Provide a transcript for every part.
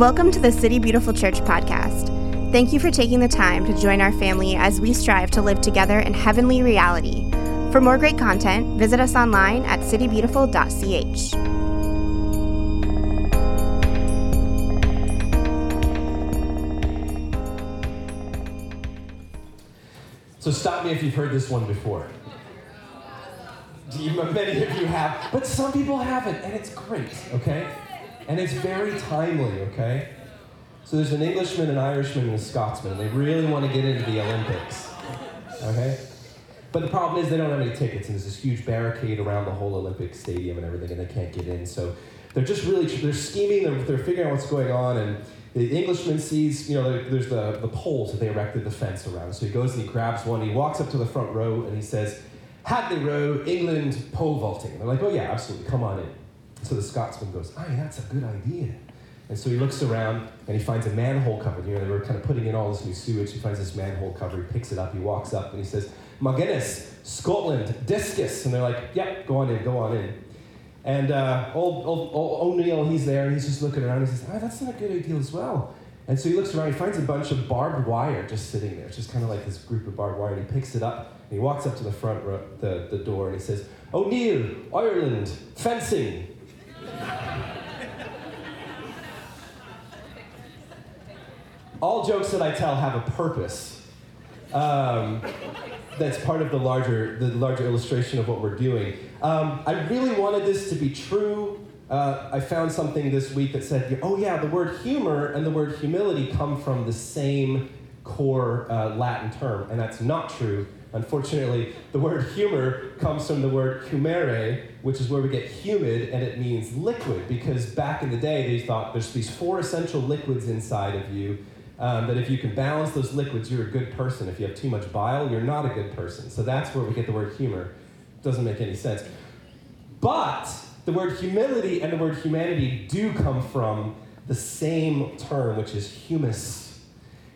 Welcome to the City Beautiful Church podcast. Thank you for taking the time to join our family as we strive to live together in heavenly reality. For more great content, visit us online at citybeautiful.ch. So stop me if you've heard this one before. Many of you have, but some people haven't, and it's great, okay? And it's very timely, okay? So there's an Englishman, an Irishman, and a Scotsman, they really want to get into the Olympics, okay? But the problem is they don't have any tickets, and there's this huge barricade around the whole Olympic stadium and everything, and they can't get in. So they're just really, they're scheming, they're, they're figuring out what's going on, and the Englishman sees, you know, there's the, the poles that they erected the fence around. So he goes and he grabs one, he walks up to the front row, and he says, Hadley Row, England, pole vaulting. And they're like, oh yeah, absolutely, come on in. So the Scotsman goes, aye, that's a good idea. And so he looks around and he finds a manhole cover. You know, they were kind of putting in all this new sewage. He finds this manhole cover. He picks it up. He walks up and he says, McGuinness, Scotland, discus. And they're like, yep, go on in, go on in. And uh, old, old, old O'Neill, he's there and he's just looking around. He says, ah, that's not a good idea as well. And so he looks around, he finds a bunch of barbed wire just sitting there. It's just kind of like this group of barbed wire. And he picks it up and he walks up to the front, ro- the, the door, and he says, O'Neill, Ireland, fencing. All jokes that I tell have a purpose. Um, that's part of the larger, the larger illustration of what we're doing. Um, I really wanted this to be true. Uh, I found something this week that said, oh yeah, the word humor and the word humility come from the same core uh, Latin term, and that's not true. Unfortunately, the word humor comes from the word humere, which is where we get humid, and it means liquid, because back in the day they thought there's these four essential liquids inside of you. Um, that if you can balance those liquids, you're a good person. If you have too much bile, you're not a good person. So that's where we get the word humor. Doesn't make any sense. But the word humility and the word humanity do come from the same term, which is humus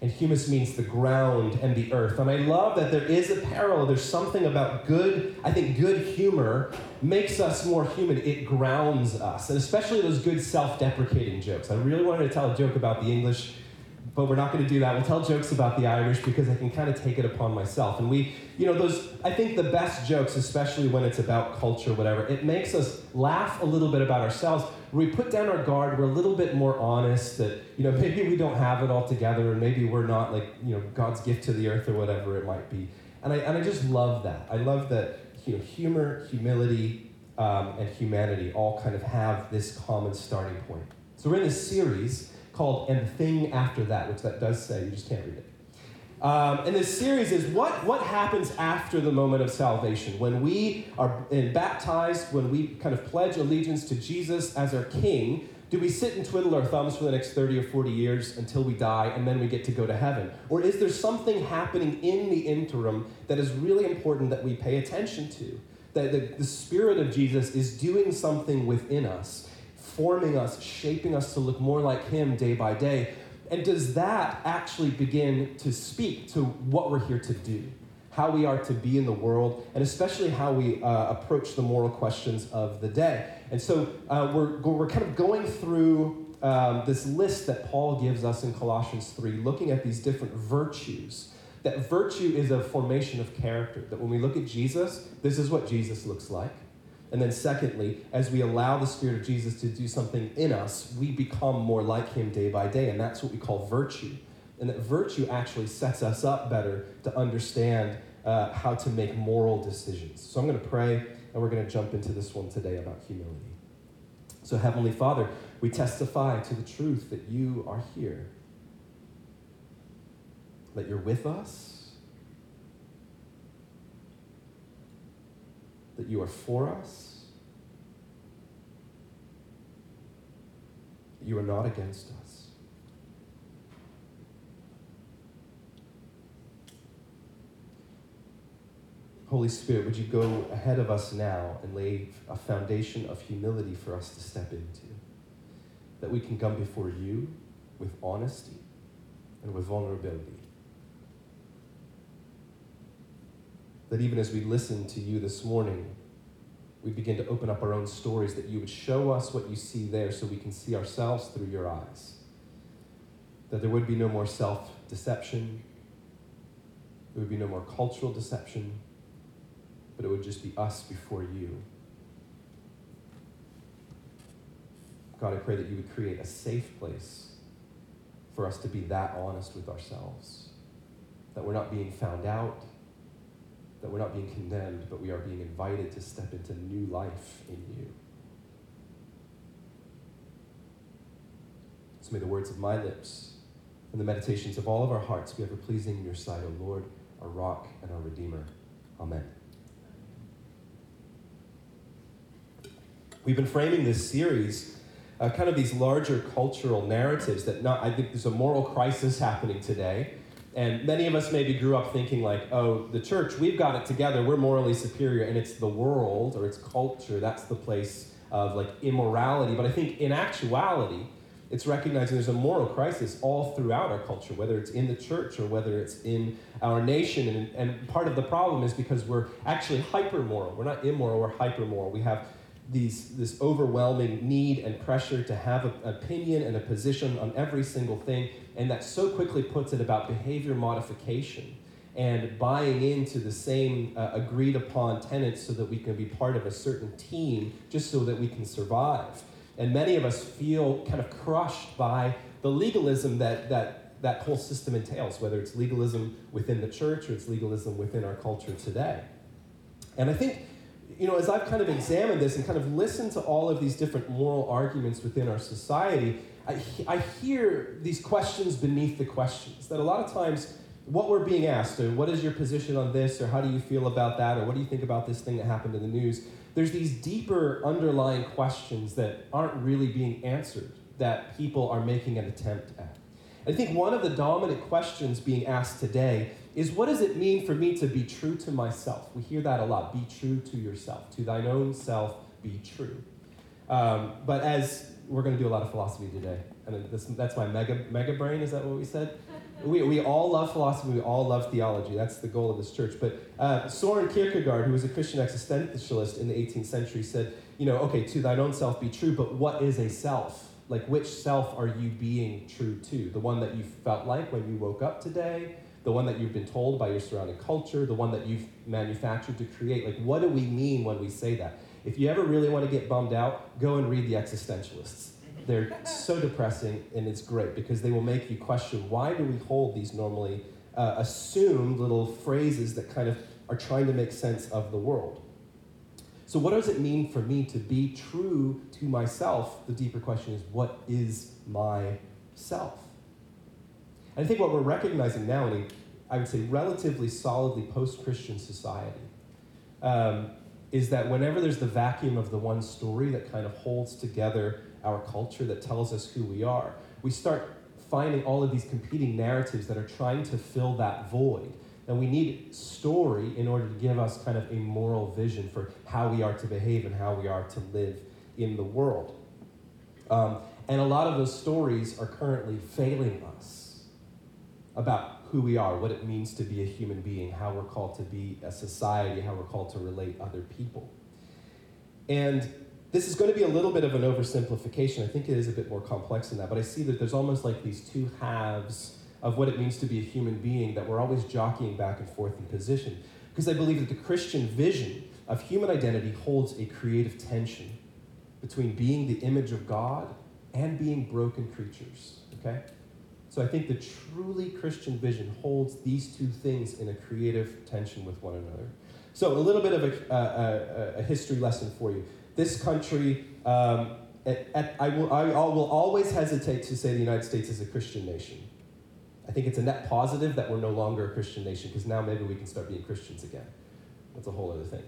and humus means the ground and the earth. And I love that there is a parallel. There's something about good, I think good humor makes us more human. It grounds us, and especially those good self deprecating jokes. I really wanted to tell a joke about the English but we're not going to do that. We'll tell jokes about the Irish because I can kind of take it upon myself. And we, you know, those, I think the best jokes, especially when it's about culture, whatever, it makes us laugh a little bit about ourselves. We put down our guard, we're a little bit more honest that, you know, maybe we don't have it all together and maybe we're not like, you know, God's gift to the earth or whatever it might be. And I, and I just love that. I love that, you know, humor, humility, um, and humanity all kind of have this common starting point. So we're in this series called And the Thing After That, which that does say, you just can't read it. Um, and this series is what, what happens after the moment of salvation. When we are baptized, when we kind of pledge allegiance to Jesus as our King, do we sit and twiddle our thumbs for the next 30 or 40 years until we die and then we get to go to heaven? Or is there something happening in the interim that is really important that we pay attention to? That the, the Spirit of Jesus is doing something within us forming us, shaping us to look more like Him day by day. And does that actually begin to speak to what we're here to do? How we are to be in the world, and especially how we uh, approach the moral questions of the day. And so uh, we're, we're kind of going through um, this list that Paul gives us in Colossians 3, looking at these different virtues. That virtue is a formation of character. That when we look at Jesus, this is what Jesus looks like. And then, secondly, as we allow the Spirit of Jesus to do something in us, we become more like Him day by day. And that's what we call virtue. And that virtue actually sets us up better to understand uh, how to make moral decisions. So I'm going to pray, and we're going to jump into this one today about humility. So, Heavenly Father, we testify to the truth that you are here, that you're with us that you are for us, you are not against us. Holy Spirit, would you go ahead of us now and lay a foundation of humility for us to step into? That we can come before you with honesty and with vulnerability. That even as we listen to you this morning, we begin to open up our own stories, that you would show us what you see there so we can see ourselves through your eyes. that there would be no more self deception, there would be no more cultural deception, but it would just be us before you. God, I pray that you would create a safe place for us to be that honest with ourselves, that we're not being found out, that we're not being condemned, but we are being invited to step into new life in you. So may the words of my lips and the meditations of all of our hearts be ever pleasing in your sight, O Lord, our rock and our redeemer. Amen. We've been framing this series, uh, kind of these larger cultural narratives that not, I think there's a moral crisis happening today. And many of us maybe grew up thinking, like, oh, the church, we've got it together, we're morally superior, and it's the world or it's culture, that's the place of like immorality. But I think in actuality, it's recognizing there's a moral crisis all throughout our culture, whether it's in the church or whether it's in our nation. And, and part of the problem is because we're actually hyper moral. We're not immoral, we're hyper moral. We have these, this overwhelming need and pressure to have an opinion and a position on every single thing, and that so quickly puts it about behavior modification and buying into the same uh, agreed upon tenets so that we can be part of a certain team just so that we can survive. And many of us feel kind of crushed by the legalism that, that that whole system entails, whether it's legalism within the church or it's legalism within our culture today. And I think, you know, as I've kind of examined this and kind of listened to all of these different moral arguments within our society, I, I hear these questions beneath the questions. That a lot of times, what we're being asked, or what is your position on this, or how do you feel about that, or what do you think about this thing that happened in the news, there's these deeper underlying questions that aren't really being answered that people are making an attempt at. I think one of the dominant questions being asked today is what does it mean for me to be true to myself? We hear that a lot be true to yourself, to thine own self, be true. Um, but as we're going to do a lot of philosophy today, and this, that's my mega, mega brain, is that what we said? we, we all love philosophy, we all love theology. That's the goal of this church. But uh, Soren Kierkegaard, who was a Christian existentialist in the 18th century, said, you know, okay, to thine own self be true, but what is a self? Like, which self are you being true to? The one that you felt like when you woke up today? The one that you've been told by your surrounding culture? The one that you've manufactured to create? Like, what do we mean when we say that? If you ever really want to get bummed out, go and read The Existentialists they're so depressing, and it's great because they will make you question why do we hold these normally uh, assumed little phrases that kind of are trying to make sense of the world. So, what does it mean for me to be true to myself? The deeper question is, what is my self? I think what we're recognizing now in a, I would say, relatively solidly post Christian society um, is that whenever there's the vacuum of the one story that kind of holds together our culture that tells us who we are. We start finding all of these competing narratives that are trying to fill that void. And we need story in order to give us kind of a moral vision for how we are to behave and how we are to live in the world. Um, and a lot of those stories are currently failing us about who we are, what it means to be a human being, how we're called to be a society, how we're called to relate other people. And this is going to be a little bit of an oversimplification. I think it is a bit more complex than that, but I see that there's almost like these two halves of what it means to be a human being that we're always jockeying back and forth in position. Because I believe that the Christian vision of human identity holds a creative tension between being the image of God and being broken creatures. Okay? So I think the truly Christian vision holds these two things in a creative tension with one another. So a little bit of a, a, a, history lesson for you this country, um, at, at, I, will, I will always hesitate to say the United States is a Christian nation. I think it's a net positive that we're no longer a Christian nation because now maybe we can start being Christians again. That's a whole other thing.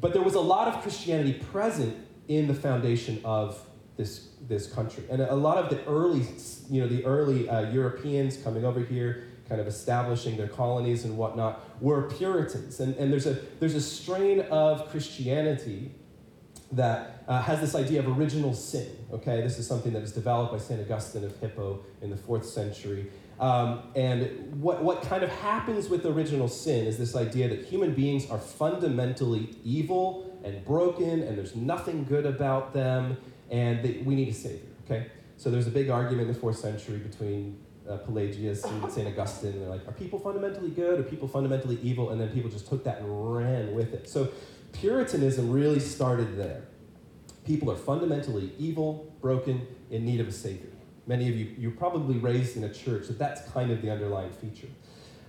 But there was a lot of Christianity present in the foundation of this, this country. And a lot of the early, you know, the early uh, Europeans coming over here, kind of establishing their colonies and whatnot, were Puritans. And, and there's, a, there's a strain of Christianity that uh, has this idea of original sin. Okay, this is something that is developed by St. Augustine of Hippo in the fourth century. Um, and what, what kind of happens with original sin is this idea that human beings are fundamentally evil and broken, and there's nothing good about them, and they, we need a savior. Okay, so there's a big argument in the fourth century between uh, Pelagius and St. Augustine. And they're like, are people fundamentally good? Are people fundamentally evil? And then people just took that and ran with it. So Puritanism really started there. People are fundamentally evil, broken, in need of a savior. Many of you, you're probably raised in a church, so that's kind of the underlying feature.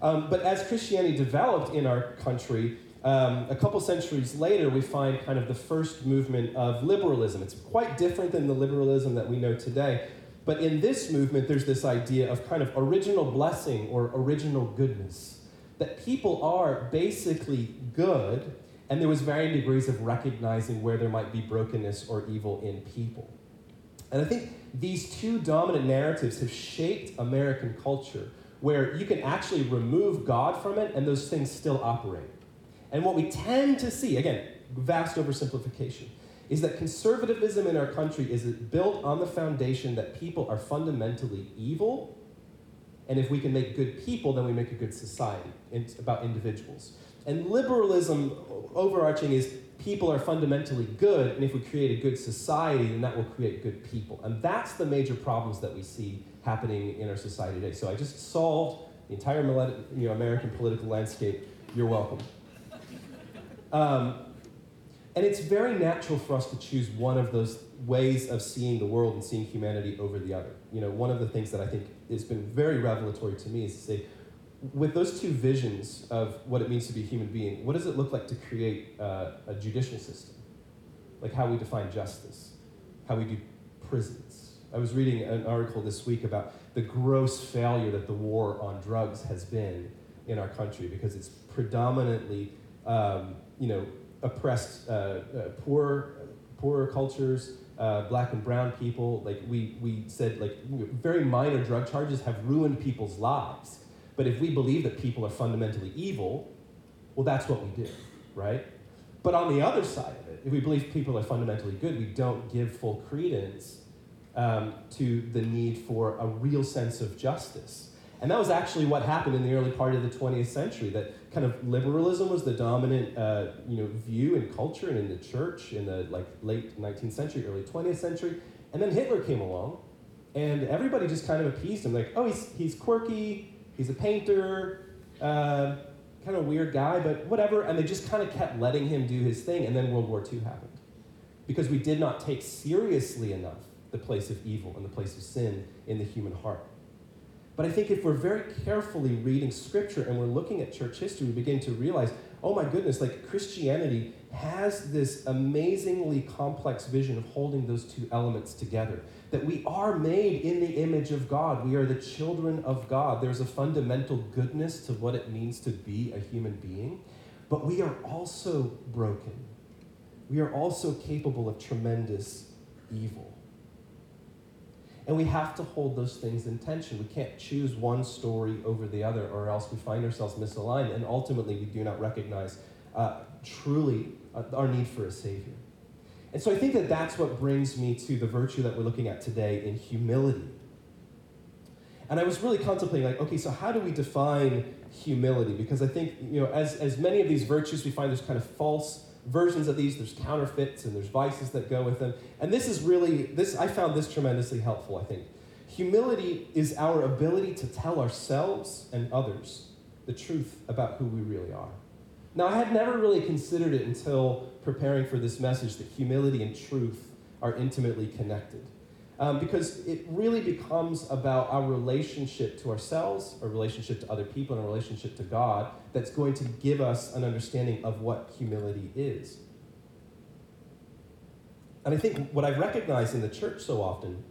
Um, but as Christianity developed in our country, um, a couple centuries later, we find kind of the first movement of liberalism. It's quite different than the liberalism that we know today. But in this movement, there's this idea of kind of original blessing or original goodness. That people are basically good, and there was varying degrees of recognizing where there might be brokenness or evil in people. And I think these two dominant narratives have shaped American culture, where you can actually remove God from it and those things still operate. And what we tend to see, again, vast oversimplification, is that conservatism in our country is built on the foundation that people are fundamentally evil. And if we can make good people, then we make a good society. It's about individuals. And liberalism, overarching, is people are fundamentally good, and if we create a good society, then that will create good people. And that's the major problems that we see happening in our society today. So I just solved the entire you know, American political landscape. You're welcome. Um, and it's very natural for us to choose one of those ways of seeing the world and seeing humanity over the other. You know, one of the things that I think has been very revelatory to me is to say, with those two visions of what it means to be a human being, what does it look like to create uh, a judicial system? Like how we define justice, how we do prisons. I was reading an article this week about the gross failure that the war on drugs has been in our country because it's predominantly um, you know, oppressed uh, uh, poor, poorer cultures, uh, black and brown people. Like we, we said, like very minor drug charges have ruined people's lives. But if we believe that people are fundamentally evil, well, that's what we do, right? But on the other side of it, if we believe people are fundamentally good, we don't give full credence um, to the need for a real sense of justice. And that was actually what happened in the early part of the 20th century, that kind of liberalism was the dominant uh, you know, view in culture and in the church in the like late 19th century, early 20th century. And then Hitler came along, and everybody just kind of appeased him, like, oh, he's, he's quirky, he's a painter, uh, kind of weird guy, but whatever. And they just kind of kept letting him do his thing, and then World War II happened. Because we did not take seriously enough the place of evil and the place of sin in the human heart. But I think if we're very carefully reading scripture and we're looking at church history, we begin to realize, oh my goodness, like Christianity has this amazingly complex vision of holding those two elements together. That we are made in the image of God. We are the children of God. There's a fundamental goodness to what it means to be a human being, but we are also broken. We are also capable of tremendous evil. And we have to hold those things in tension. We can't choose one story over the other, or else we find ourselves misaligned, and ultimately we do not recognize uh, truly uh, our need for a Savior. And so I think that that's what brings me to the virtue that we're looking at today in humility. And I was really contemplating, like, okay, so how do we define humility? Because I think, you know, as, as many of these virtues, we find there's kind of false versions of these. There's counterfeits and there's vices that go with them. And this is really, this I found this tremendously helpful, I think. Humility is our ability to tell ourselves and others the truth about who we really are. Now, I had never really considered it until preparing for this message that humility and truth are intimately connected um, because it really becomes about our relationship to ourselves, our relationship to other people, and our relationship to God that's going to give us an understanding of what humility is. And I think what I've recognized in the church so often,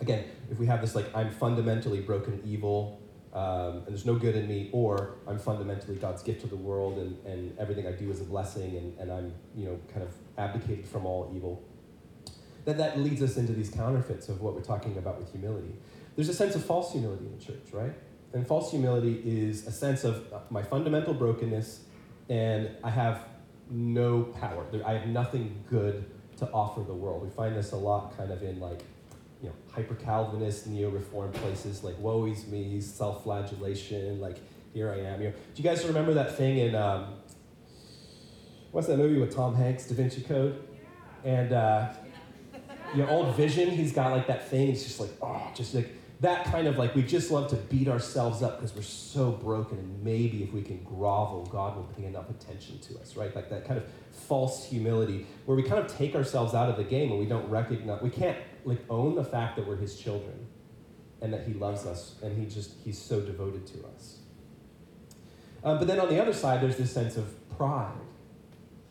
again, if we have this like, I'm fundamentally broken, evil, um, and there's no good in me, or I'm fundamentally God's gift to the world and, and everything I do is a blessing and, and I'm, you know, kind of abdicated from all evil that that leads us into these counterfeits of what we're talking about with humility. There's a sense of false humility in church, right? And false humility is a sense of uh, my fundamental brokenness and I have no power. I have nothing good to offer the world. We find this a lot kind of in like, you know, hyper Calvinist, neo reformed places like woe is me, self flagellation, like here I am. You know, do you guys remember that thing in, um, what's that movie with Tom Hanks, Da Vinci Code? And uh, your old vision, he's got like that thing. He's just like, oh, just like that kind of like we just love to beat ourselves up because we're so broken and maybe if we can grovel god will pay enough attention to us right like that kind of false humility where we kind of take ourselves out of the game and we don't recognize we can't like own the fact that we're his children and that he loves us and he just he's so devoted to us um, but then on the other side there's this sense of pride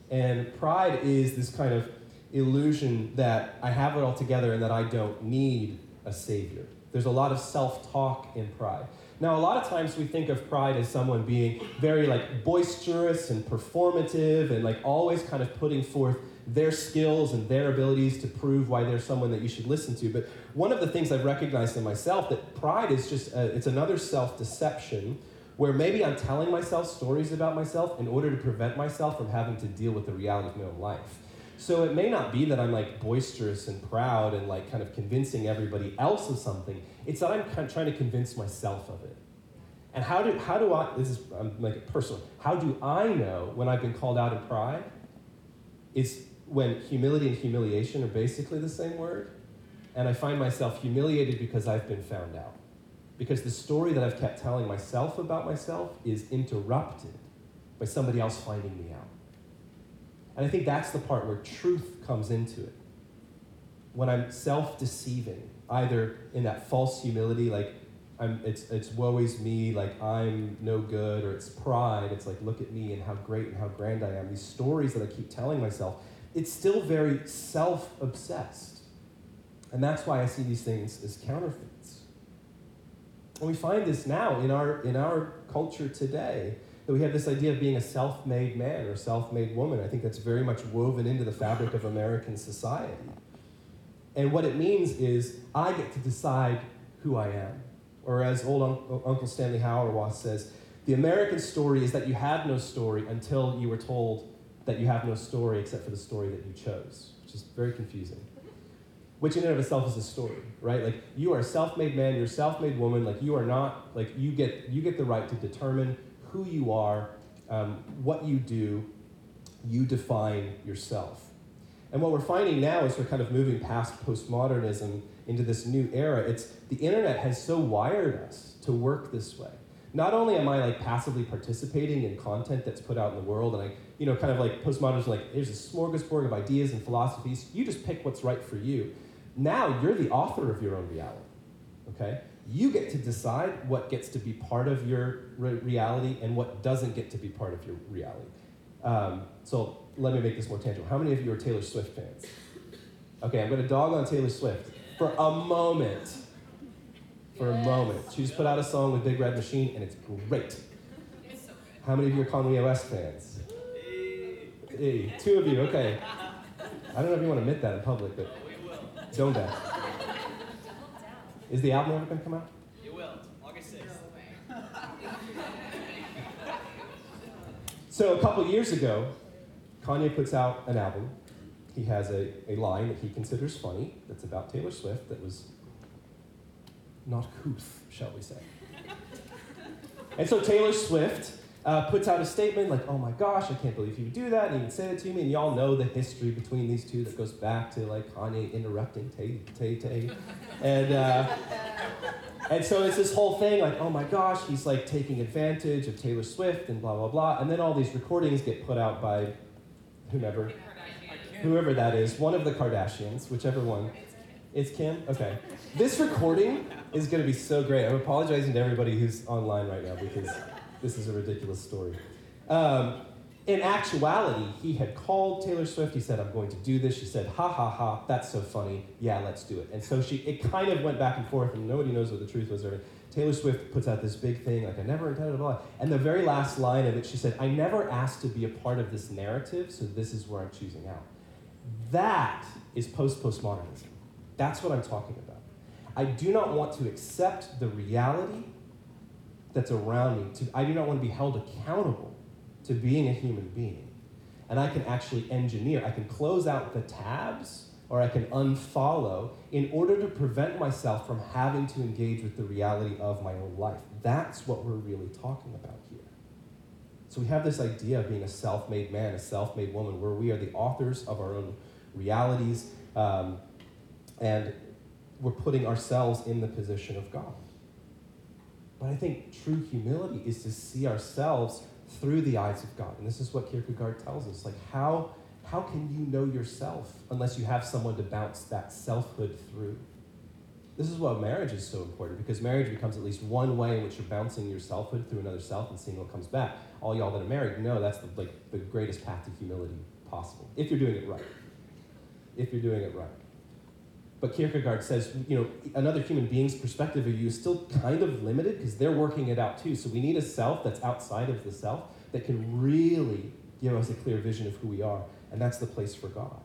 and pride is this kind of illusion that i have it all together and that i don't need a savior there's a lot of self-talk in pride now a lot of times we think of pride as someone being very like boisterous and performative and like always kind of putting forth their skills and their abilities to prove why they're someone that you should listen to. But one of the things I've recognized in myself that pride is just a, it's another self-deception where maybe I'm telling myself stories about myself in order to prevent myself from having to deal with the reality of my own life. So it may not be that I'm like boisterous and proud and like kind of convincing everybody else of something. It's that I'm kind of trying to convince myself of it. And how do, how do I, this is, I'm like personal, how do I know when I've been called out in pride? Is when humility and humiliation are basically the same word. And I find myself humiliated because I've been found out. Because the story that I've kept telling myself about myself is interrupted by somebody else finding me out. And I think that's the part where truth comes into it. When I'm self deceiving, either in that false humility, like I'm, it's, it's woe is me, like I'm no good, or it's pride, it's like look at me and how great and how grand I am. These stories that I keep telling myself it's still very self obsessed. And that's why I see these things as counterfeits. And we find this now in our, in our culture today that we have this idea of being a self made man or self made woman. I think that's very much woven into the fabric of American society. And what it means is I get to decide who I am. Or as old un- Uncle Stanley Hauerwas says, the American story is that you have no story until you were told that you have no story except for the story that you chose, which is very confusing. Which in and of itself is a story, right? Like you are a self-made man, you're a self-made woman. Like you are not like you get you get the right to determine who you are, um, what you do. You define yourself. And what we're finding now is we're kind of moving past postmodernism into this new era. It's the internet has so wired us to work this way. Not only am I like passively participating in content that's put out in the world, and I you know, kind of like postmodernism, like there's a smorgasbord of ideas and philosophies. You just pick what's right for you. Now you're the author of your own reality. Okay? You get to decide what gets to be part of your re- reality and what doesn't get to be part of your reality. Um, so let me make this more tangible. How many of you are Taylor Swift fans? Okay, I'm going to dog on Taylor Swift for a moment. For a moment. She just put out a song with Big Red Machine, and it's great. How many of you are Kanye West fans? Hey, two of you, okay. I don't know if you want to admit that in public, but don't that. Is the album ever going to come out? It will. August 6th. So a couple years ago, Kanye puts out an album. He has a, a line that he considers funny that's about Taylor Swift that was not couth, shall we say. And so Taylor Swift uh, puts out a statement like, oh my gosh, I can't believe he would do that, and he would say it to me, and y'all know the history between these two that goes back to like Kanye interrupting Tay Tay Tay. And, uh, and so it's this whole thing like, oh my gosh, he's like taking advantage of Taylor Swift and blah, blah, blah. And then all these recordings get put out by whomever, whoever that is, one of the Kardashians, whichever one. It's Kim? Okay. This recording is going to be so great. I'm apologizing to everybody who's online right now because this is a ridiculous story. Um, in actuality, he had called Taylor Swift. He said, I'm going to do this. She said, ha ha ha, that's so funny. Yeah, let's do it. And so she, it kind of went back and forth, and nobody knows what the truth was. Or Taylor Swift puts out this big thing, like, I never intended blah. And the very last line of it, she said, I never asked to be a part of this narrative, so this is where I'm choosing out. That is post postmodernism. That's what I'm talking about. I do not want to accept the reality that's around me. To, I do not want to be held accountable to being a human being. And I can actually engineer, I can close out the tabs or I can unfollow in order to prevent myself from having to engage with the reality of my own life. That's what we're really talking about here. So we have this idea of being a self made man, a self made woman, where we are the authors of our own realities. Um, and we're putting ourselves in the position of God. But I think true humility is to see ourselves through the eyes of God. And this is what Kierkegaard tells us. Like, how, how can you know yourself unless you have someone to bounce that selfhood through? This is why marriage is so important because marriage becomes at least one way in which you're bouncing your selfhood through another self and seeing what comes back. All y'all that are married know that's the, like the greatest path to humility possible if you're doing it right. If you're doing it right. But Kierkegaard says, you know, another human being's perspective of you is still kind of limited because they're working it out too. So we need a self that's outside of the self that can really give us a clear vision of who we are. And that's the place for God.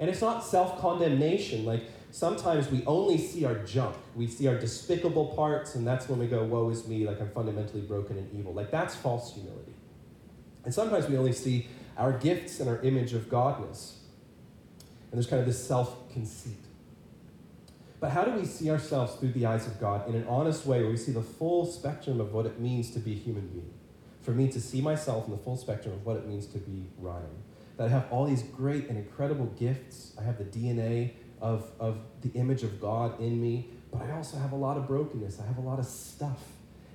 And it's not self condemnation. Like, sometimes we only see our junk. We see our despicable parts, and that's when we go, woe is me, like I'm fundamentally broken and evil. Like that's false humility. And sometimes we only see our gifts and our image of Godness. And there's kind of this self conceit. But how do we see ourselves through the eyes of God in an honest way where we see the full spectrum of what it means to be a human being? For me to see myself in the full spectrum of what it means to be Ryan. That I have all these great and incredible gifts. I have the DNA of, of the image of God in me, but I also have a lot of brokenness. I have a lot of stuff.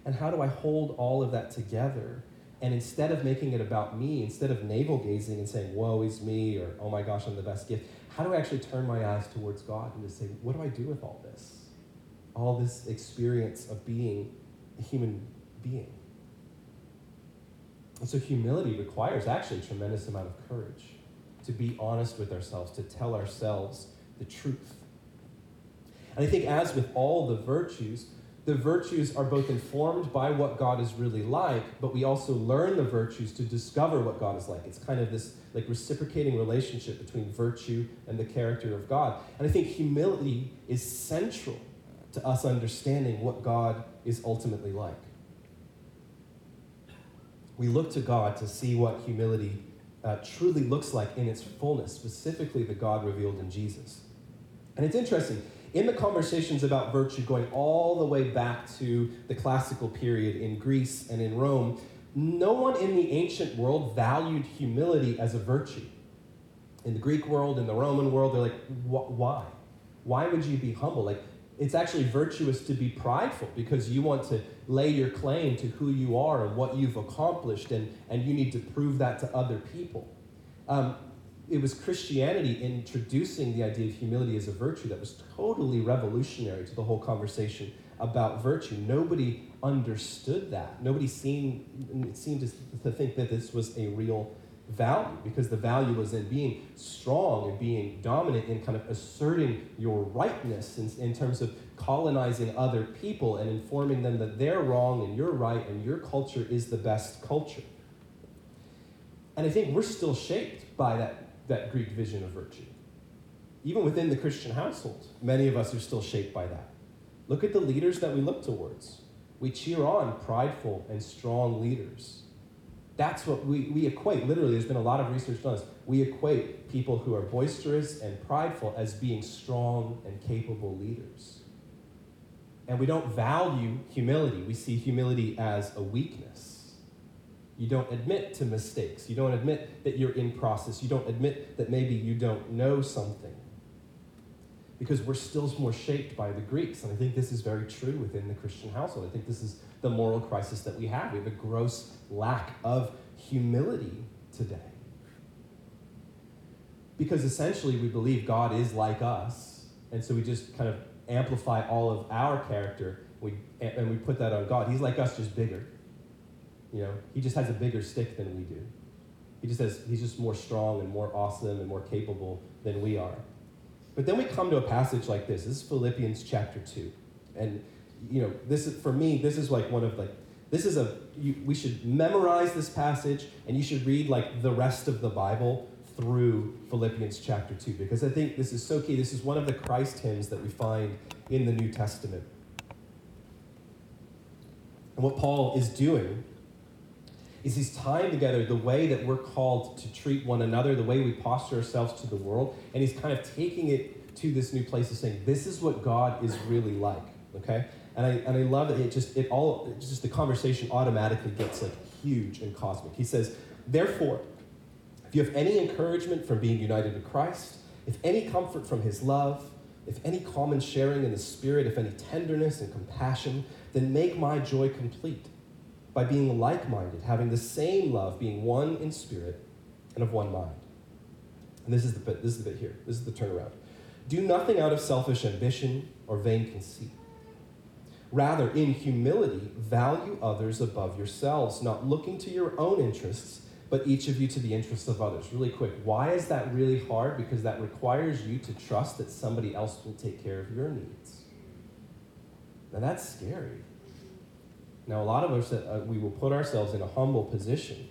And how do I hold all of that together? And instead of making it about me, instead of navel gazing and saying, woe is me, or oh my gosh, I'm the best gift, how do I actually turn my eyes towards God and to say, what do I do with all this? All this experience of being a human being. And so humility requires actually a tremendous amount of courage to be honest with ourselves, to tell ourselves the truth. And I think, as with all the virtues, the virtues are both informed by what God is really like, but we also learn the virtues to discover what God is like. It's kind of this like reciprocating relationship between virtue and the character of God. And I think humility is central to us understanding what God is ultimately like. We look to God to see what humility uh, truly looks like in its fullness, specifically the God revealed in Jesus. And it's interesting, in the conversations about virtue going all the way back to the classical period in Greece and in Rome, no one in the ancient world valued humility as a virtue. In the Greek world, in the Roman world, they're like, why? Why would you be humble? Like, it's actually virtuous to be prideful because you want to lay your claim to who you are and what you've accomplished, and, and you need to prove that to other people. Um, it was Christianity introducing the idea of humility as a virtue that was totally revolutionary to the whole conversation about virtue. Nobody understood that. Nobody seemed, seemed to, think that this was a real value because the value was in being strong and being dominant and kind of asserting your rightness in, in terms of colonizing other people and informing them that they're wrong and you're right and your culture is the best culture. And I think we're still shaped by that that Greek vision of virtue. Even within the Christian household, many of us are still shaped by that. Look at the leaders that we look towards. We cheer on prideful and strong leaders. That's what we, we equate. Literally, there's been a lot of research done this. We equate people who are boisterous and prideful as being strong and capable leaders. And we don't value humility. We see humility as a weakness. You don't admit to mistakes. You don't admit that you're in process. You don't admit that maybe you don't know something. Because we're still more shaped by the Greeks. And I think this is very true within the Christian household. I think this is the moral crisis that we have. We have a gross lack of humility today. Because essentially we believe God is like us. And so we just kind of amplify all of our character we, and we put that on God. He's like us, just bigger. You know, he just has a bigger stick than we do. He just has, he's just more strong and more awesome and more capable than we are. But then we come to a passage like this. This is Philippians chapter 2. And, you know, this is, for me, this is like one of like, this is a, you, we should memorize this passage and you should read like the rest of the Bible through Philippians chapter 2 because I think this is so key. This is one of the Christ hymns that we find in the New Testament. And what Paul is doing is he's tying together the way that we're called to treat one another, the way we posture ourselves to the world, and he's kind of taking it to this new place of saying, this is what God is really like, okay? And I, and I love that it just, it all, just the conversation automatically gets like huge and cosmic. He says, therefore, if you have any encouragement from being united to Christ, if any comfort from his love, if any common sharing in the Spirit, if any tenderness and compassion, then make my joy complete by being like minded, having the same love, being one in spirit and of one mind. And this is the bit, this is the bit here. This is the turnaround. Do nothing out of selfish ambition or vain conceit. Rather, in humility, value others above yourselves, not looking to your own interests, but each of you to the interests of others. Really quick, why is that really hard? Because that requires you to trust that somebody else will take care of your needs. Now, that's scary. Now, a lot of us, uh, we will put ourselves in a humble position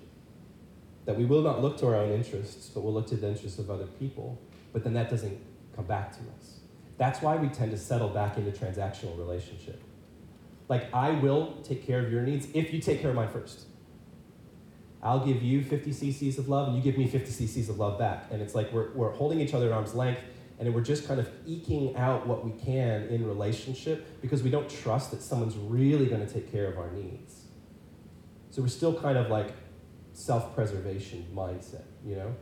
that we will not look to our own interests, but we'll look to the interests of other people. But then that doesn't come back to us. That's why we tend to settle back into transactional relationship. Like, I will take care of your needs if you take care of mine first. I'll give you 50 cc's of love, and you give me 50 cc's of love back. And it's like we're, we're holding each other at arm's length, and we're just kind of eking out what we can in relationship because we don't trust that someone's really going to take care of our needs. So we're still kind of like self-preservation mindset, you know?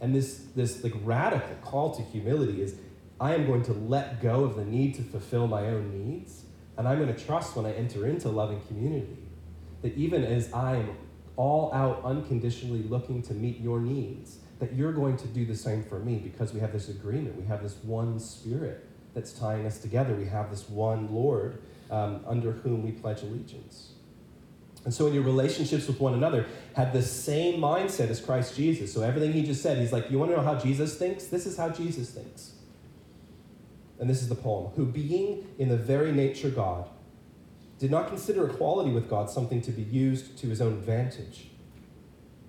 And this, this like radical call to humility is I am going to let go of the need to fulfill my own needs, and I'm going to trust when I enter into loving community that even as I am all out unconditionally looking to meet your needs, that you're going to do the same for me because we have this agreement. We have this one spirit that's tying us together. We have this one Lord um, under whom we pledge allegiance. And so, in your relationships with one another, have the same mindset as Christ Jesus. So, everything he just said, he's like, You want to know how Jesus thinks? This is how Jesus thinks. And this is the poem Who, being in the very nature God, did not consider equality with God something to be used to his own advantage.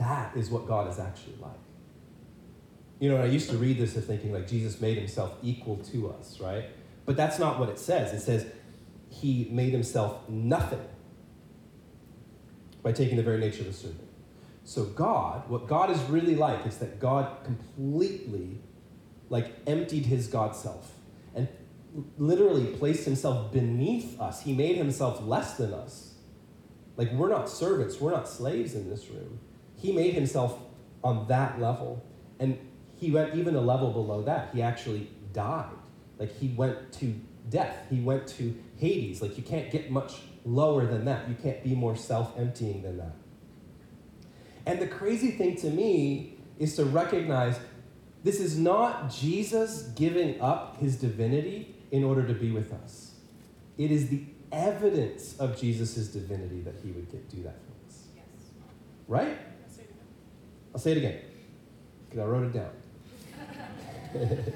That is what God is actually like. You know, I used to read this and thinking like Jesus made himself equal to us, right? But that's not what it says. It says he made himself nothing by taking the very nature of a servant. So God, what God is really like is that God completely like emptied his God self and literally placed himself beneath us. He made himself less than us. Like we're not servants, we're not slaves in this room. He made himself on that level. And he went even a level below that. He actually died. Like he went to death. He went to Hades. Like you can't get much lower than that. You can't be more self emptying than that. And the crazy thing to me is to recognize this is not Jesus giving up his divinity in order to be with us. It is the evidence of Jesus' divinity that he would get, do that for us. Yes. Right? I'll say it again because I wrote it down.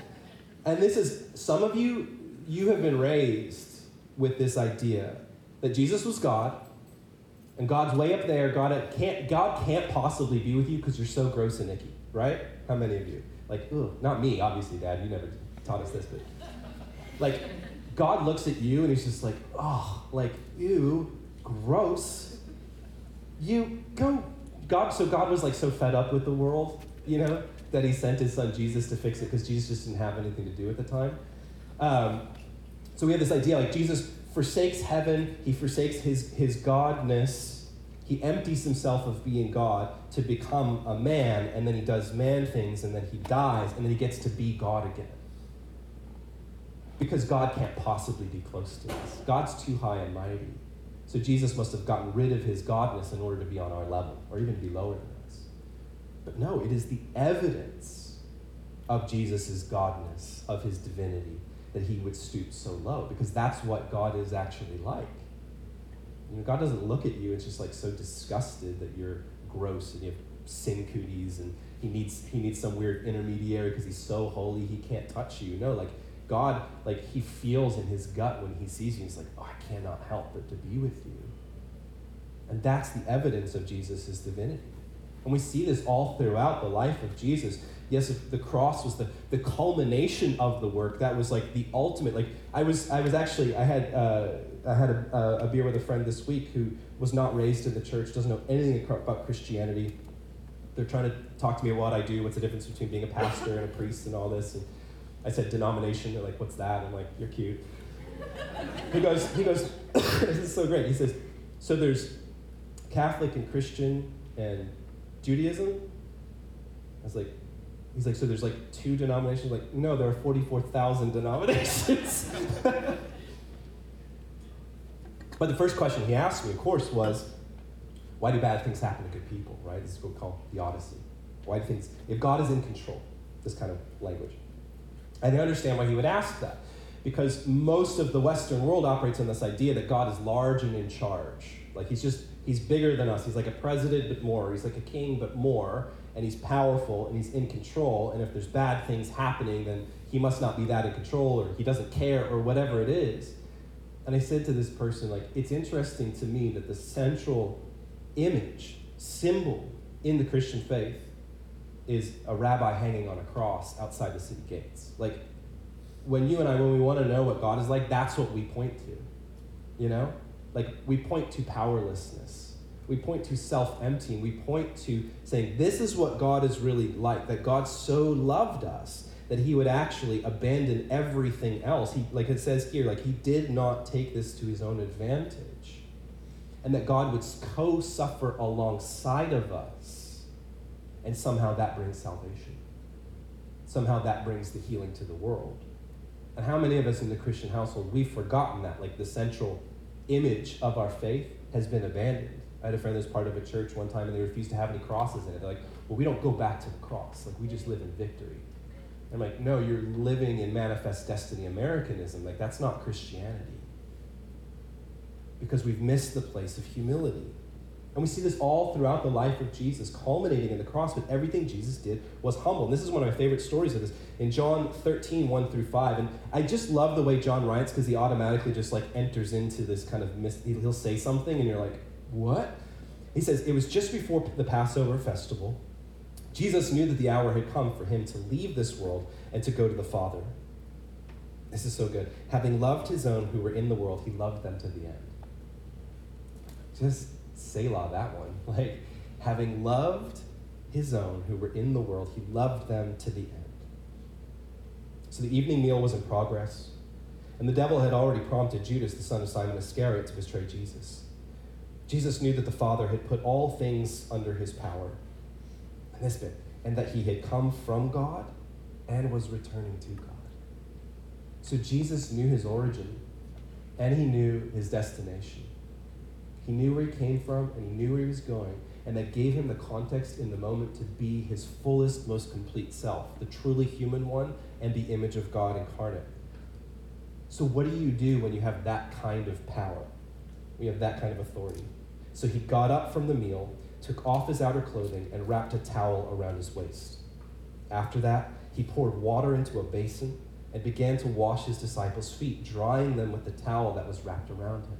and this is, some of you, you have been raised with this idea that Jesus was God, and God's way up there. God can't, God can't possibly be with you because you're so gross and icky, right? How many of you? Like, ugh, not me, obviously, Dad. You never taught us this, but like, God looks at you and he's just like, oh, like, ew, gross. You go. God, so God was like so fed up with the world, you know, that he sent his son Jesus to fix it because Jesus just didn't have anything to do at the time. Um, so we have this idea like Jesus forsakes heaven, he forsakes his, his godness he empties himself of being God to become a man, and then he does man things, and then he dies, and then he gets to be God again. Because God can't possibly be close to us. God's too high and mighty. So Jesus must have gotten rid of his godness in order to be on our level, or even be lower than us. But no, it is the evidence of Jesus' godness, of his divinity, that he would stoop so low, because that's what God is actually like. You know, God doesn't look at you and just like so disgusted that you're gross and you have sin cooties and he needs he needs some weird intermediary because he's so holy he can't touch you. No, like God, like he feels in his gut when he sees you. He's like, oh, I cannot help but to be with you. And that's the evidence of Jesus' divinity. And we see this all throughout the life of Jesus. yes, the cross was the, the culmination of the work. That was like the ultimate. Like I was, I was actually, I had, uh, I had a, a beer with a friend this week who was not raised in the church, doesn't know anything about Christianity. They're trying to talk to me about what I do, what's the difference between being a pastor and a priest and all this. And I said denomination. They're like, what's that? I'm like, you're cute. he goes, he goes, this is so great. He says, so there's Catholic and Christian and Judaism. I was like, he's like, so there's like two denominations? Like, no, there are 44,000 denominations. but the first question he asked me, of course, was, why do bad things happen to good people, right? This is what we call theodicy. Why do things, if God is in control, this kind of language. And I understand why he would ask that because most of the Western world operates on this idea that God is large and in charge. Like he's just, he's bigger than us. He's like a president, but more. He's like a king, but more. And he's powerful and he's in control. And if there's bad things happening, then he must not be that in control or he doesn't care or whatever it is. And I said to this person, like, it's interesting to me that the central image, symbol in the Christian faith is a rabbi hanging on a cross outside the city gates. Like, when you and I, when we want to know what God is like, that's what we point to. You know? Like, we point to powerlessness. We point to self emptying. We point to saying, this is what God is really like, that God so loved us that he would actually abandon everything else. He, like it says here, like he did not take this to his own advantage. And that God would co suffer alongside of us. And somehow that brings salvation. Somehow that brings the healing to the world. And how many of us in the Christian household, we've forgotten that, like the central image of our faith has been abandoned. I had a friend that was part of a church one time and they refused to have any crosses in it. They're like, well, we don't go back to the cross. Like, we just live in victory. I'm like, no, you're living in manifest destiny Americanism. Like, that's not Christianity. Because we've missed the place of humility. And we see this all throughout the life of Jesus, culminating in the cross, but everything Jesus did was humble. And this is one of my favorite stories of this. In John 13, 1 through 5. And I just love the way John writes because he automatically just like enters into this kind of, mis- he'll say something and you're like, what? He says, It was just before the Passover festival. Jesus knew that the hour had come for him to leave this world and to go to the Father. This is so good. Having loved his own who were in the world, he loved them to the end. Just Selah, that one. Like, having loved his own who were in the world, he loved them to the end. So the evening meal was in progress, and the devil had already prompted Judas, the son of Simon Iscariot, to betray Jesus. Jesus knew that the Father had put all things under his power. And this bit, and that he had come from God and was returning to God. So Jesus knew his origin and he knew his destination. He knew where he came from and he knew where he was going, and that gave him the context in the moment to be his fullest, most complete self, the truly human one and the image of God incarnate. So, what do you do when you have that kind of power? We have that kind of authority? So, he got up from the meal, took off his outer clothing, and wrapped a towel around his waist. After that, he poured water into a basin and began to wash his disciples' feet, drying them with the towel that was wrapped around him.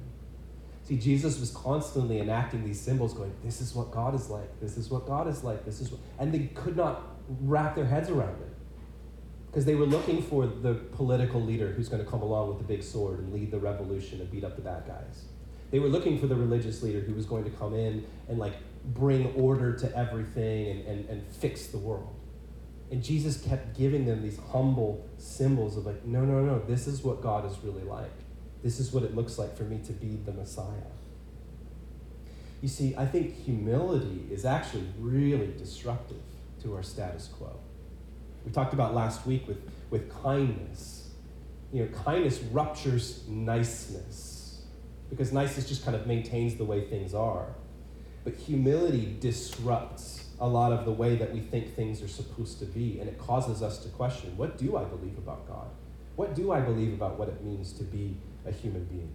See, Jesus was constantly enacting these symbols, going, This is what God is like. This is what God is like. This is what. And they could not wrap their heads around it. Because they were looking for the political leader who's going to come along with the big sword and lead the revolution and beat up the bad guys. They were looking for the religious leader who was going to come in and like bring order to everything and, and, and fix the world. And Jesus kept giving them these humble symbols of like, no, no, no, this is what God is really like. This is what it looks like for me to be the Messiah. You see, I think humility is actually really disruptive to our status quo. We talked about last week with, with kindness. You know, kindness ruptures niceness because niceness just kind of maintains the way things are. But humility disrupts a lot of the way that we think things are supposed to be, and it causes us to question what do I believe about God? What do I believe about what it means to be a human being?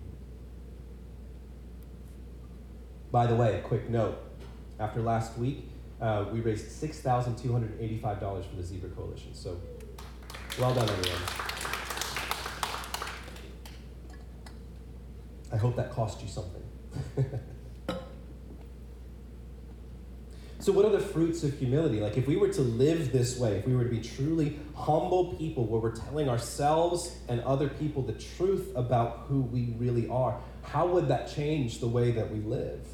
By the way, a quick note. After last week, uh, we raised $6,285 for the Zebra Coalition. So, well done, everyone. I hope that cost you something. So, what are the fruits of humility? Like, if we were to live this way, if we were to be truly humble people where we're telling ourselves and other people the truth about who we really are, how would that change the way that we live?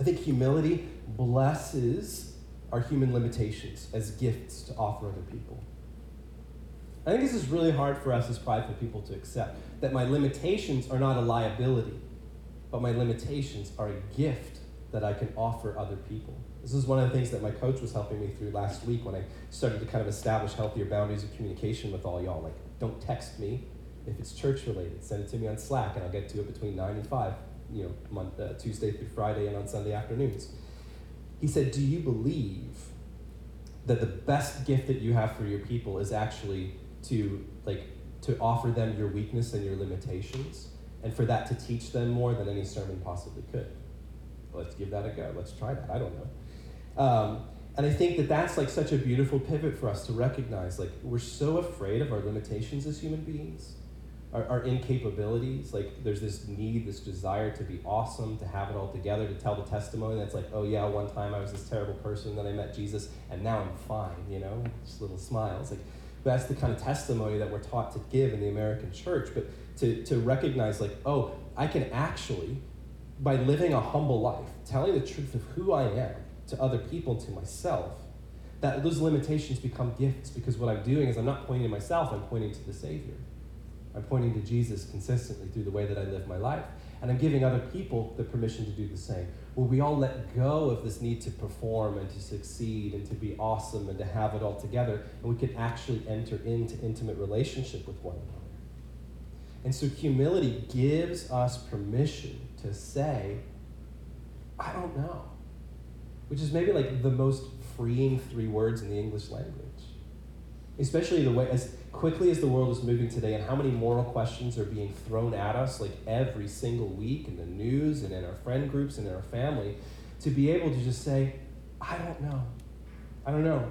I think humility blesses our human limitations as gifts to offer other people. I think this is really hard for us as prideful people to accept that my limitations are not a liability, but my limitations are a gift that I can offer other people. This is one of the things that my coach was helping me through last week when I started to kind of establish healthier boundaries of communication with all y'all. Like, don't text me if it's church related. Send it to me on Slack, and I'll get to it between 9 and 5, you know, month, uh, Tuesday through Friday and on Sunday afternoons. He said, Do you believe that the best gift that you have for your people is actually to, like, to offer them your weakness and your limitations, and for that to teach them more than any sermon possibly could? Let's give that a go. Let's try that. I don't know. Um, and I think that that's like such a beautiful pivot for us to recognize. Like, we're so afraid of our limitations as human beings, our, our incapabilities. Like, there's this need, this desire to be awesome, to have it all together, to tell the testimony that's like, oh, yeah, one time I was this terrible person, then I met Jesus, and now I'm fine, you know? Just little smiles. Like, that's the kind of testimony that we're taught to give in the American church. But to, to recognize, like, oh, I can actually, by living a humble life, telling the truth of who I am, to other people, to myself, that those limitations become gifts because what I'm doing is I'm not pointing to myself, I'm pointing to the Savior. I'm pointing to Jesus consistently through the way that I live my life. And I'm giving other people the permission to do the same. Will we all let go of this need to perform and to succeed and to be awesome and to have it all together, and we can actually enter into intimate relationship with one another? And so humility gives us permission to say, I don't know which is maybe like the most freeing three words in the English language. Especially the way, as quickly as the world is moving today, and how many moral questions are being thrown at us like every single week in the news and in our friend groups and in our family, to be able to just say, I don't know. I don't know.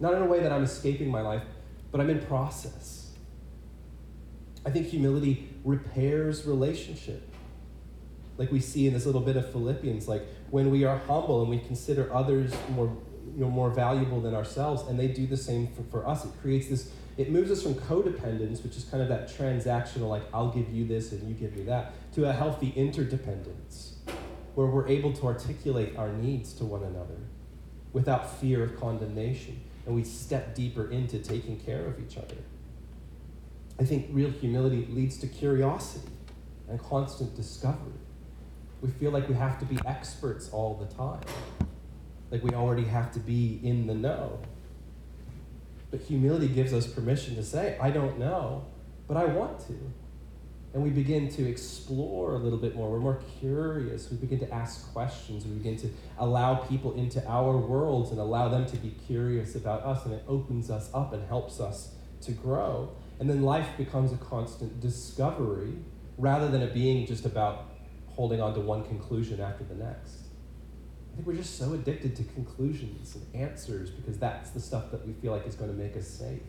Not in a way that I'm escaping my life, but I'm in process. I think humility repairs relationship like we see in this little bit of Philippians, like when we are humble and we consider others more, you know, more valuable than ourselves, and they do the same for, for us, it creates this, it moves us from codependence, which is kind of that transactional, like I'll give you this and you give me that, to a healthy interdependence, where we're able to articulate our needs to one another without fear of condemnation, and we step deeper into taking care of each other. I think real humility leads to curiosity and constant discovery we feel like we have to be experts all the time. Like we already have to be in the know. But humility gives us permission to say, I don't know, but I want to. And we begin to explore a little bit more. We're more curious. We begin to ask questions. We begin to allow people into our worlds and allow them to be curious about us. And it opens us up and helps us to grow. And then life becomes a constant discovery rather than it being just about holding on to one conclusion after the next. I think we're just so addicted to conclusions and answers because that's the stuff that we feel like is going to make us safe.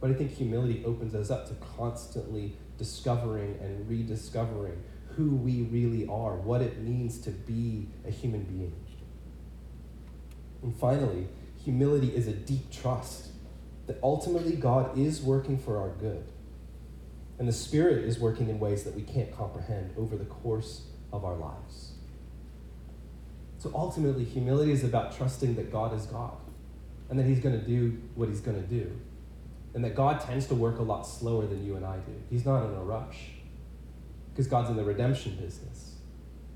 But I think humility opens us up to constantly discovering and rediscovering who we really are, what it means to be a human being. And finally, humility is a deep trust that ultimately God is working for our good and the Spirit is working in ways that we can't comprehend over the course of our lives. So ultimately, humility is about trusting that God is God and that He's going to do what He's going to do. And that God tends to work a lot slower than you and I do. He's not in a rush because God's in the redemption business.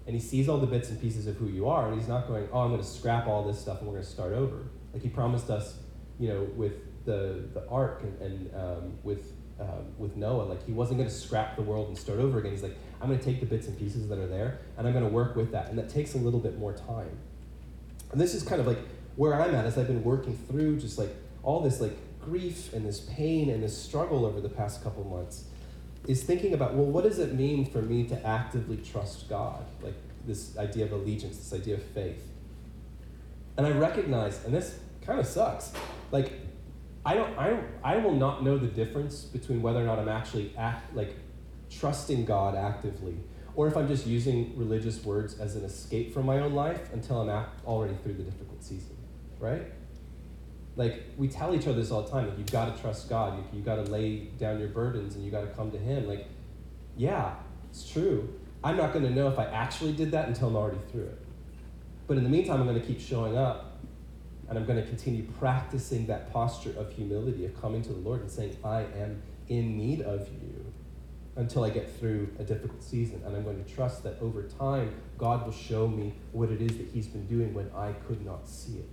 And He sees all the bits and pieces of who you are, and He's not going, oh, I'm going to scrap all this stuff and we're going to start over. Like He promised us, you know, with the, the ark and, and um, with um, with Noah. Like he wasn't going to scrap the world and start over again. He's like, I'm going to take the bits and pieces that are there, and I'm going to work with that. And that takes a little bit more time. And this is kind of like where I'm at as I've been working through just like all this like grief and this pain and this struggle over the past couple months is thinking about well what does it mean for me to actively trust god like this idea of allegiance this idea of faith and i recognize and this kind of sucks like I don't, I I will not know the difference between whether or not I'm actually act, like trusting God actively, or if I'm just using religious words as an escape from my own life until I'm already through the difficult season, right? Like, we tell each other this all the time. Like, you've got to trust God. You, you've got to lay down your burdens and you've got to come to Him. Like, yeah, it's true. I'm not going to know if I actually did that until I'm already through it. But in the meantime, I'm going to keep showing up and I'm going to continue practicing that posture of humility, of coming to the Lord and saying, I am in need of you until I get through a difficult season. And I'm going to trust that over time, God will show me what it is that He's been doing when I could not see it.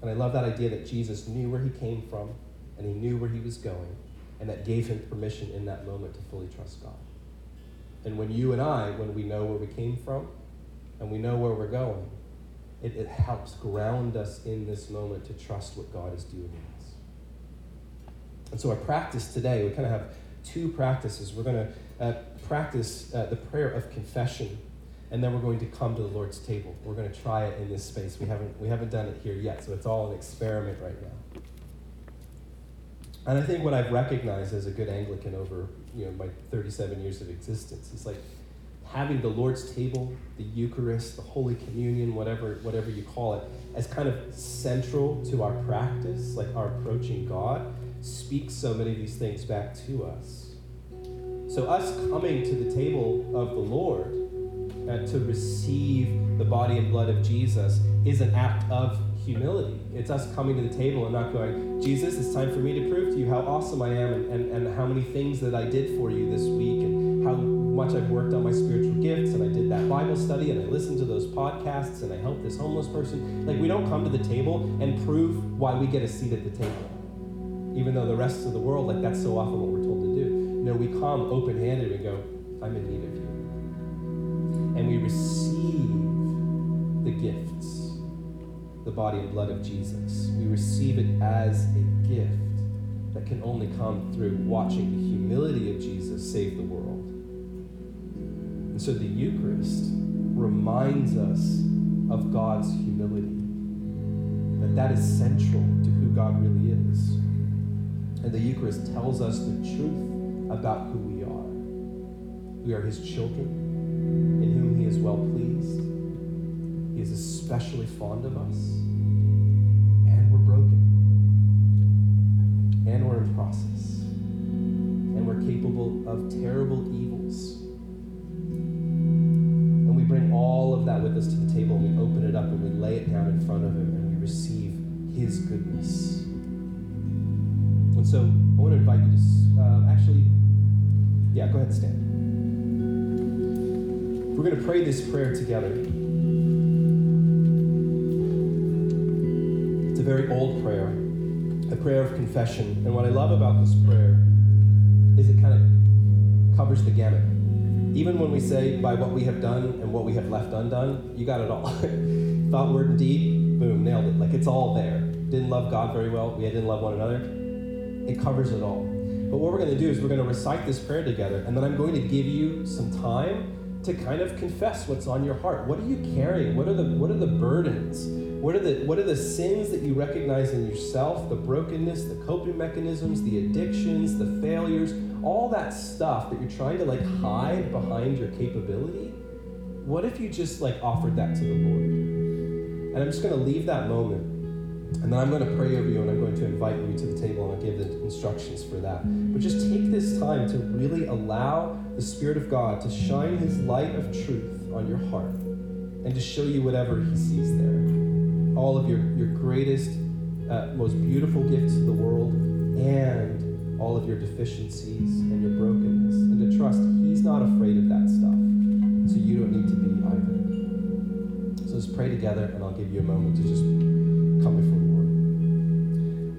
And I love that idea that Jesus knew where He came from and He knew where He was going, and that gave Him permission in that moment to fully trust God. And when you and I, when we know where we came from and we know where we're going, it, it helps ground us in this moment to trust what God is doing in us. And so, our practice today, we kind of have two practices. We're going to uh, practice uh, the prayer of confession, and then we're going to come to the Lord's table. We're going to try it in this space. We haven't, we haven't done it here yet, so it's all an experiment right now. And I think what I've recognized as a good Anglican over you know, my 37 years of existence is like having the Lord's table, the Eucharist, the Holy Communion, whatever, whatever you call it, as kind of central to our practice, like our approaching God speaks so many of these things back to us. So, us coming to the table of the Lord uh, to receive the body and blood of Jesus is an act of humility. It's us coming to the table and not going, Jesus, it's time for me to prove to you how awesome I am and, and, and how many things that I did for you this week much I've worked on my spiritual gifts and I did that Bible study and I listened to those podcasts and I helped this homeless person. Like, we don't come to the table and prove why we get a seat at the table even though the rest of the world, like that's so often what we're told to do. No, we come open handed and go, I'm in need of you. And we receive the gifts, the body and blood of Jesus. We receive it as a gift that can only come through watching the humility of Jesus save the world. And so the Eucharist reminds us of God's humility, that that is central to who God really is. And the Eucharist tells us the truth about who we are. We are His children, in whom He is well pleased. He is especially fond of us. And we're broken. And we're in process. And we're capable of terrible evils. His goodness. And so I want to invite you to uh, actually, yeah, go ahead and stand. We're going to pray this prayer together. It's a very old prayer, a prayer of confession. And what I love about this prayer is it kind of covers the gamut. Even when we say by what we have done and what we have left undone, you got it all. Thought, word, and deed, boom, nailed it. Like it's all there. Didn't love God very well. We didn't love one another it covers it all. But what we're going to do is we're going to recite this prayer together, and then I'm going to give you some time to kind of confess what's on your heart. What are you carrying? What are the what are the burdens? What are the what are the sins that you recognize in yourself, the brokenness, the coping mechanisms, the addictions, the failures, all that stuff that you're trying to like hide behind your capability? What if you just like offered that to the Lord? And I'm just going to leave that moment and then I'm going to pray over you and I'm going to invite you to the table and I'll give the instructions for that. But just take this time to really allow the Spirit of God to shine His light of truth on your heart and to show you whatever He sees there. All of your, your greatest, uh, most beautiful gifts to the world and all of your deficiencies and your brokenness. And to trust He's not afraid of that stuff. So you don't need to be either. So let's pray together and I'll give you a moment to just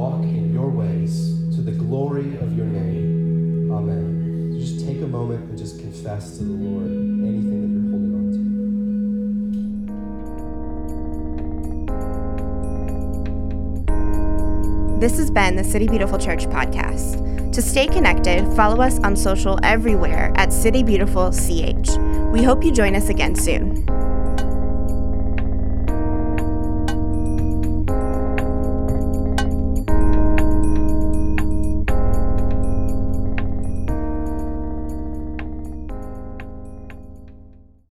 walk in your ways to the glory of your name. Amen. just take a moment and just confess to the Lord anything that you're holding on to. This has been the City Beautiful Church podcast. To stay connected, follow us on social everywhere at City Beautiful CH. We hope you join us again soon.